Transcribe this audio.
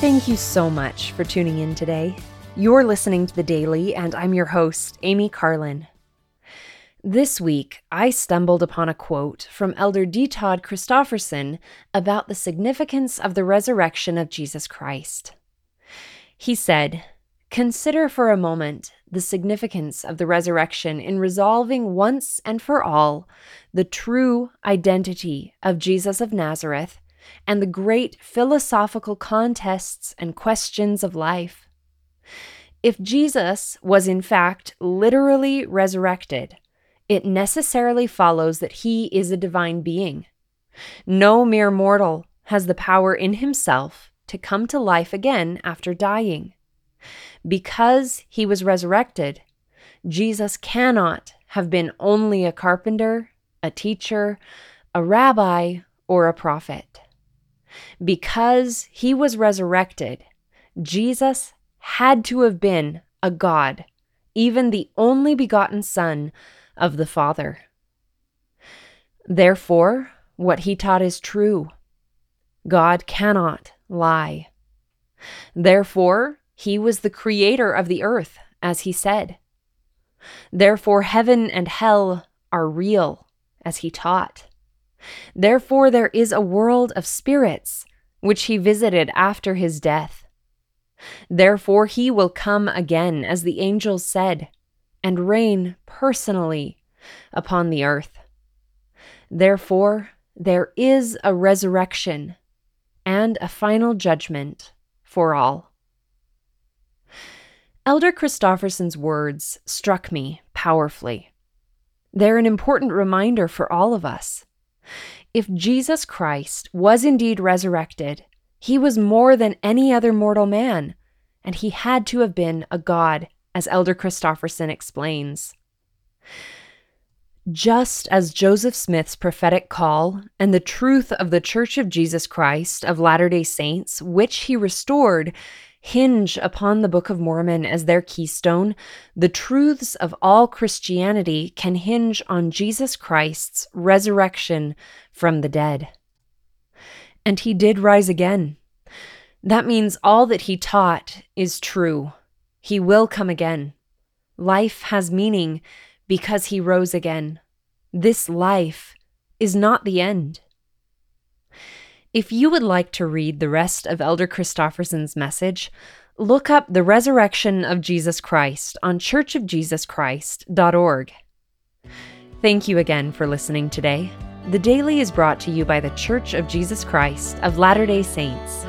Thank you so much for tuning in today. You're listening to The Daily, and I'm your host, Amy Carlin. This week, I stumbled upon a quote from Elder D. Todd Christofferson about the significance of the resurrection of Jesus Christ. He said, Consider for a moment the significance of the resurrection in resolving once and for all the true identity of Jesus of Nazareth and the great philosophical contests and questions of life. If Jesus was in fact literally resurrected, it necessarily follows that he is a divine being. No mere mortal has the power in himself to come to life again after dying. Because he was resurrected, Jesus cannot have been only a carpenter, a teacher, a rabbi, or a prophet. Because he was resurrected, Jesus had to have been a God, even the only begotten Son of the Father. Therefore, what he taught is true. God cannot lie. Therefore, he was the creator of the earth, as he said. Therefore, heaven and hell are real, as he taught. Therefore, there is a world of spirits, which he visited after his death. Therefore, he will come again, as the angels said, and reign personally upon the earth. Therefore, there is a resurrection and a final judgment for all. Elder Christofferson's words struck me powerfully. They're an important reminder for all of us. If Jesus Christ was indeed resurrected, he was more than any other mortal man, and he had to have been a God, as Elder Christofferson explains. Just as Joseph Smith's prophetic call and the truth of the Church of Jesus Christ of Latter day Saints, which he restored, hinge upon the Book of Mormon as their keystone, the truths of all Christianity can hinge on Jesus Christ's resurrection from the dead. And he did rise again. That means all that he taught is true. He will come again. Life has meaning because he rose again. This life is not the end. If you would like to read the rest of Elder Christofferson's message, look up The Resurrection of Jesus Christ on churchofjesuschrist.org. Thank you again for listening today. The Daily is brought to you by the Church of Jesus Christ of Latter day Saints.